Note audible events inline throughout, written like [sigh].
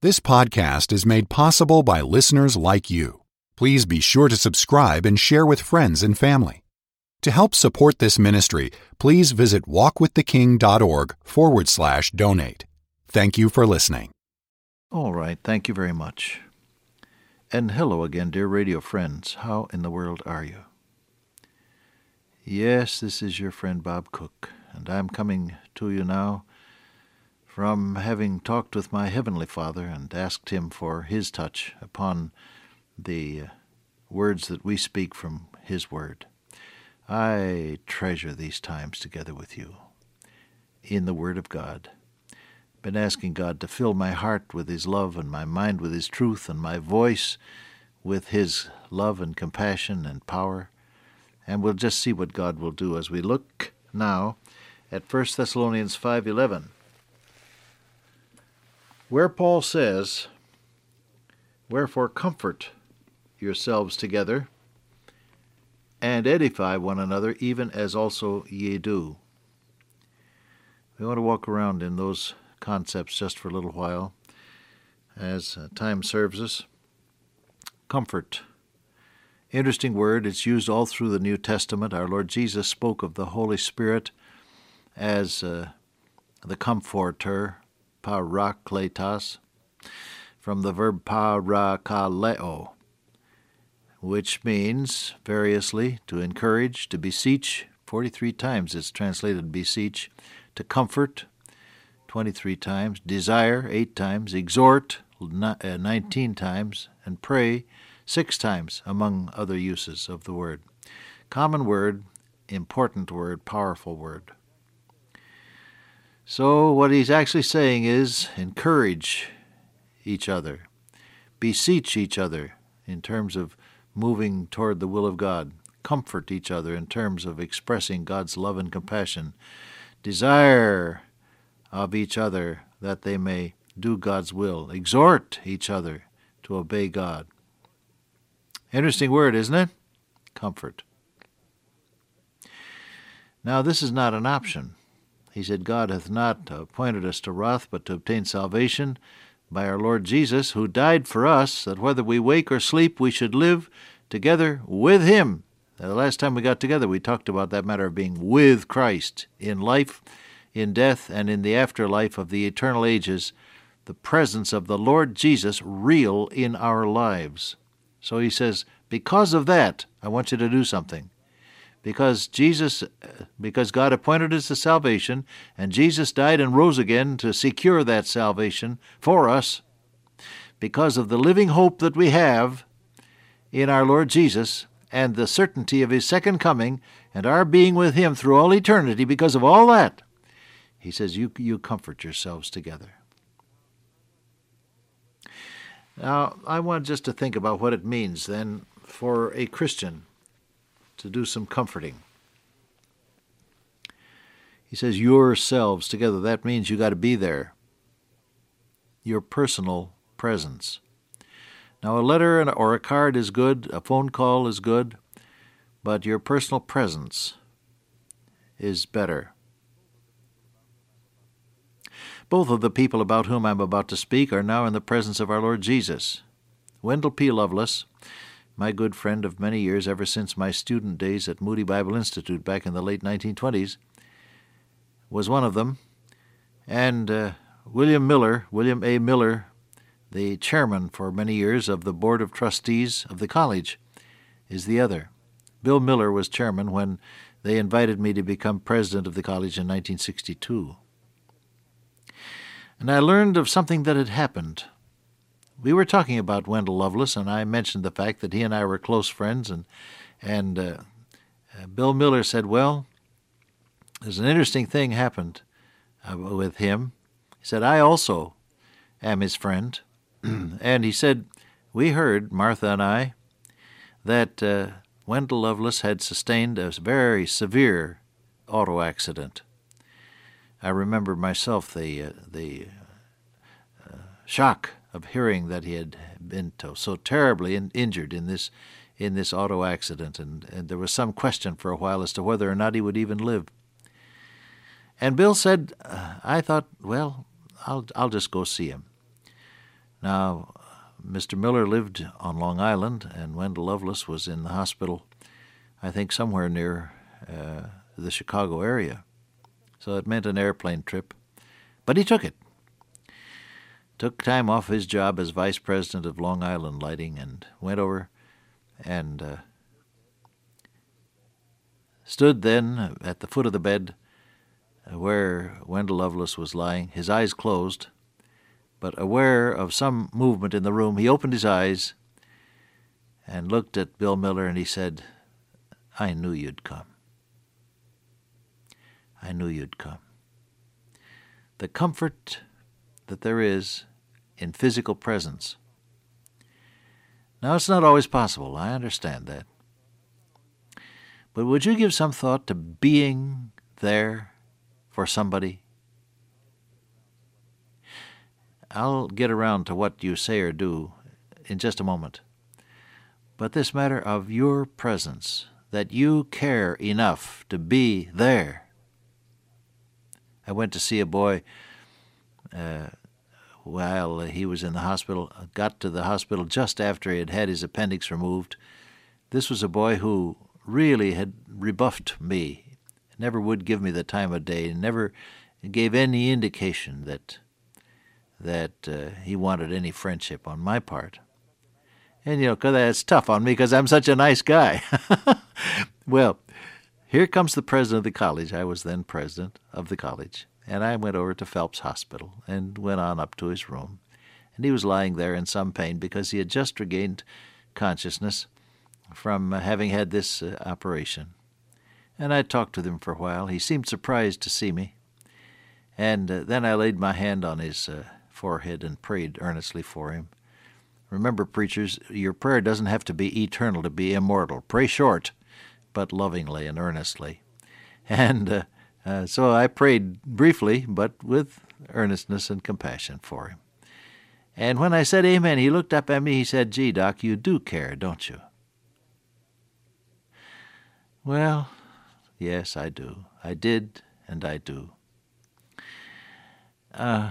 This podcast is made possible by listeners like you. Please be sure to subscribe and share with friends and family. To help support this ministry, please visit walkwiththeking.org forward slash donate. Thank you for listening. All right, thank you very much. And hello again, dear radio friends. How in the world are you? Yes, this is your friend Bob Cook, and I'm coming to you now from having talked with my Heavenly Father and asked Him for His touch upon the uh, words that we speak from His Word. I treasure these times together with you in the Word of God. Been asking God to fill my heart with His love and my mind with His truth and my voice with His love and compassion and power. And we'll just see what God will do as we look now at 1 Thessalonians 5:11 where Paul says, Wherefore comfort yourselves together, and edify one another, even as also ye do. We want to walk around in those concepts just for a little while as uh, time serves us. Comfort. Interesting word. It's used all through the New Testament. Our Lord Jesus spoke of the Holy Spirit as uh, the comforter, parakletos, from the verb parakaleo, which means variously to encourage, to beseech. 43 times it's translated beseech, to comfort, 23 times, desire, 8 times, exhort, uh, 19 times, and pray, 6 times, among other uses of the word. Common word, important word, powerful word. So, what he's actually saying is encourage each other, beseech each other in terms of moving toward the will of God, comfort each other in terms of expressing God's love and compassion, desire of each other that they may do God's will, exhort each other to obey God. Interesting word, isn't it? Comfort. Now, this is not an option. He said, God hath not appointed us to wrath, but to obtain salvation by our Lord Jesus, who died for us, that whether we wake or sleep, we should live together with him. Now, the last time we got together, we talked about that matter of being with Christ in life, in death, and in the afterlife of the eternal ages, the presence of the Lord Jesus real in our lives. So he says, because of that, I want you to do something because Jesus because God appointed us to salvation and Jesus died and rose again to secure that salvation for us. Because of the living hope that we have in our Lord Jesus and the certainty of his second coming and our being with him through all eternity because of all that he says you you comfort yourselves together. Now i want just to think about what it means then for a christian to do some comforting. He says, yourselves together. That means you got to be there. Your personal presence. Now, a letter or a card is good, a phone call is good, but your personal presence is better. Both of the people about whom I'm about to speak are now in the presence of our Lord Jesus. Wendell P. Lovelace my good friend of many years, ever since my student days at Moody Bible Institute back in the late 1920s, was one of them. And uh, William Miller, William A. Miller, the chairman for many years of the Board of Trustees of the college, is the other. Bill Miller was chairman when they invited me to become president of the college in 1962. And I learned of something that had happened we were talking about Wendell Lovelace, and I mentioned the fact that he and I were close friends, and and uh, uh, Bill Miller said, "Well, there's an interesting thing happened uh, with him." He said, "I also am his friend," [clears throat] and he said, "We heard Martha and I that uh, Wendell Lovelace had sustained a very severe auto accident." I remember myself the uh, the uh, shock of hearing that he had been so terribly in, injured in this in this auto accident, and, and there was some question for a while as to whether or not he would even live. And Bill said, uh, "I thought, well, I'll I'll just go see him." Now, Mr. Miller lived on Long Island, and Wendell Lovelace was in the hospital, I think somewhere near uh, the Chicago area. So it meant an airplane trip. But he took it. Took time off his job as vice president of Long Island Lighting and went over and uh, stood then at the foot of the bed uh, where Wendell Lovelace was lying, his eyes closed, but aware of some movement in the room. He opened his eyes and looked at Bill Miller and he said, I knew you'd come. I knew you'd come. The comfort that there is in physical presence. Now, it's not always possible, I understand that. But would you give some thought to being there for somebody? I'll get around to what you say or do in just a moment. But this matter of your presence, that you care enough to be there. I went to see a boy uh, while he was in the hospital, got to the hospital just after he had had his appendix removed. This was a boy who really had rebuffed me, never would give me the time of day, never gave any indication that that uh, he wanted any friendship on my part. And, you know, cause that's tough on me because I'm such a nice guy. [laughs] well, here comes the president of the college. I was then president of the college. And I went over to Phelps Hospital and went on up to his room. And he was lying there in some pain because he had just regained consciousness from having had this uh, operation. And I talked with him for a while. He seemed surprised to see me. And uh, then I laid my hand on his uh, forehead and prayed earnestly for him. Remember, preachers, your prayer doesn't have to be eternal to be immortal. Pray short, but lovingly and earnestly. [laughs] And uh, so I prayed briefly, but with earnestness and compassion for him. And when I said amen, he looked up at me. He said, Gee, Doc, you do care, don't you? Well, yes, I do. I did, and I do. Uh,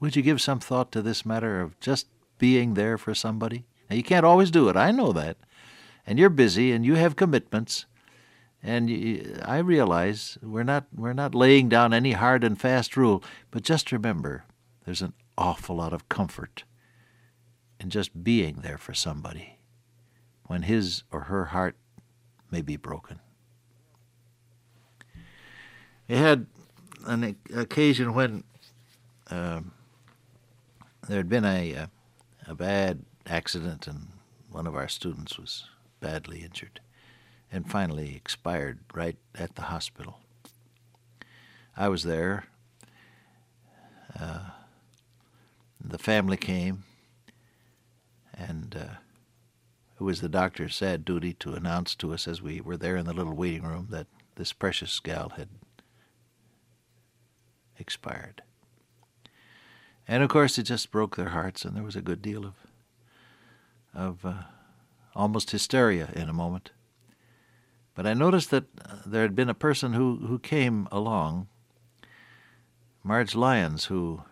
would you give some thought to this matter of just being there for somebody? Now, you can't always do it. I know that. And you're busy and you have commitments. And I realize we're not we're not laying down any hard and fast rule, but just remember there's an awful lot of comfort in just being there for somebody when his or her heart may be broken. We had an occasion when um, there had been a, a, a bad accident and one of our students was badly injured and finally expired right at the hospital. I was there. Uh, the family came, and uh, it was the doctor's sad duty to announce to us as we were there in the little waiting room that this precious gal had expired. And of course, it just broke their hearts, and there was a good deal of of uh, almost hysteria in a moment. But I noticed that uh, there had been a person who, who came along, Marge Lyons, who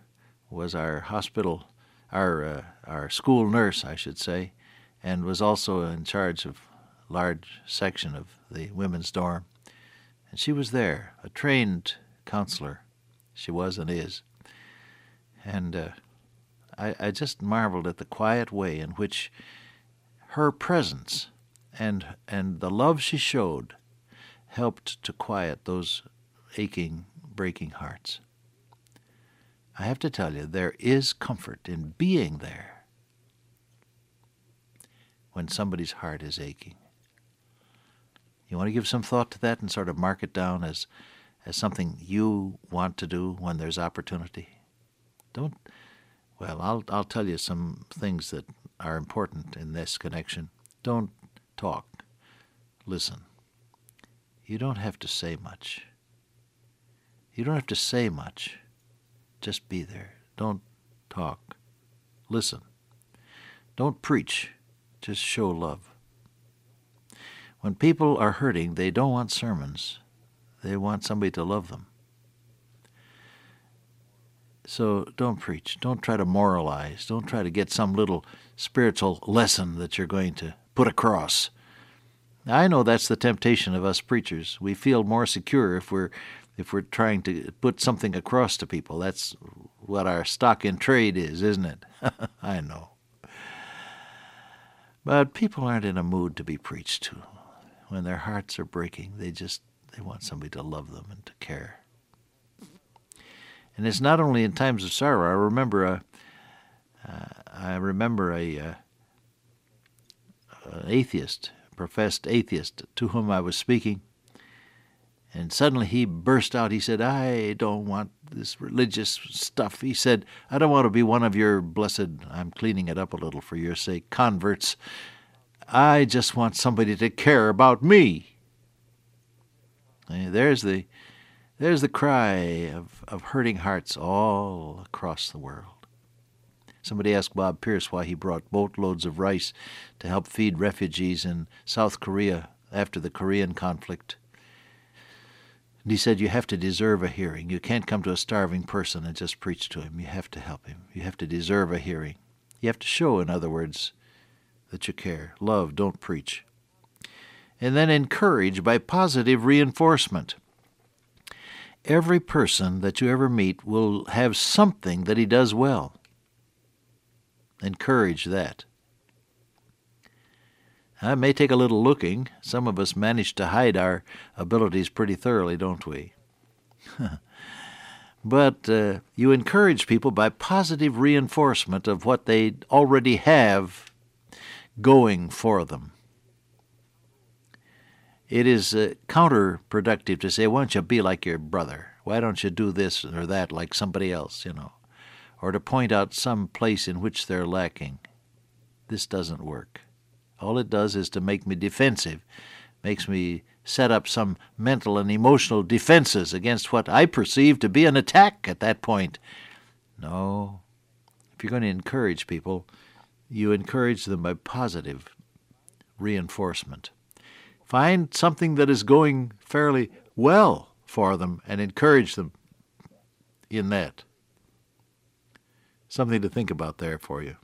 was our hospital, our uh, our school nurse, I should say, and was also in charge of a large section of the women's dorm. And she was there, a trained counselor. She was and is. And uh, I, I just marveled at the quiet way in which her presence and and the love she showed helped to quiet those aching, breaking hearts. I have to tell you, there is comfort in being there when somebody's heart is aching. You want to give some thought to that and sort of mark it down as as something you want to do when there's opportunity. Don't well, I'll I'll tell you some things that are important in this connection. Don't talk. Listen. You don't have to say much. You don't have to say much. Just be there. Don't talk. Listen. Don't preach. Just show love. When people are hurting, they don't want sermons. They want somebody to love them. So don't preach. Don't try to moralize. Don't try to get some little spiritual lesson that you're going to put across. I know that's the temptation of us preachers. We feel more secure if we're if we're trying to put something across to people. That's what our stock in trade is, isn't it? [laughs] I know. But people aren't in a mood to be preached to. When their hearts are breaking, they just they want somebody to love them and to care. And it's not only in times of sorrow. I remember a, uh, I remember a, uh, an atheist, professed atheist, to whom I was speaking, and suddenly he burst out. He said, I don't want this religious stuff. He said, I don't want to be one of your blessed, I'm cleaning it up a little for your sake, converts. I just want somebody to care about me. There's the, there's the cry of, of hurting hearts all across the world. Somebody asked Bob Pierce why he brought boatloads of rice to help feed refugees in South Korea after the Korean conflict. And he said, You have to deserve a hearing. You can't come to a starving person and just preach to him. You have to help him. You have to deserve a hearing. You have to show, in other words, that you care. Love, don't preach. And then encourage by positive reinforcement. Every person that you ever meet will have something that he does well. Encourage that. It may take a little looking. Some of us manage to hide our abilities pretty thoroughly, don't we? [laughs] but uh, you encourage people by positive reinforcement of what they already have going for them. It is uh, counterproductive to say, why don't you be like your brother? Why don't you do this or that like somebody else, you know? Or to point out some place in which they're lacking. This doesn't work. All it does is to make me defensive, makes me set up some mental and emotional defenses against what I perceive to be an attack at that point. No. If you're going to encourage people, you encourage them by positive reinforcement. Find something that is going fairly well for them and encourage them in that. Something to think about there for you.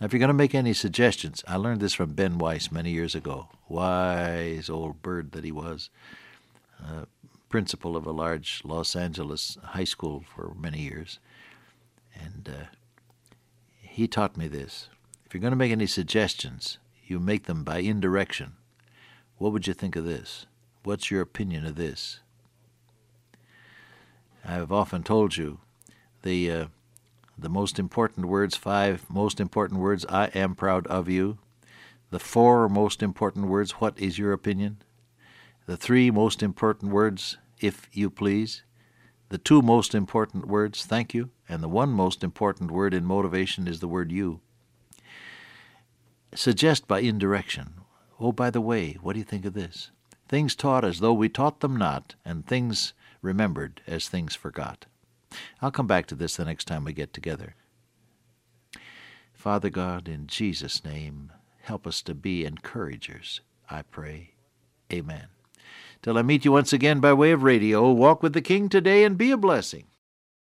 Now, if you're going to make any suggestions, I learned this from Ben Weiss many years ago. Wise old bird that he was, uh, principal of a large Los Angeles high school for many years. And uh, he taught me this. If you're going to make any suggestions, you make them by indirection. What would you think of this? What's your opinion of this? I've often told you the uh, the most important words, five most important words, I am proud of you. The four most important words, what is your opinion? The three most important words, if you please. The two most important words, thank you. And the one most important word in motivation is the word you. Suggest by indirection. Oh, by the way, what do you think of this? Things taught as though we taught them not, and things remembered as things forgot. I'll come back to this the next time we get together. Father God, in Jesus' name, help us to be encouragers, I pray. Amen. Till I meet you once again by way of radio, walk with the King today and be a blessing.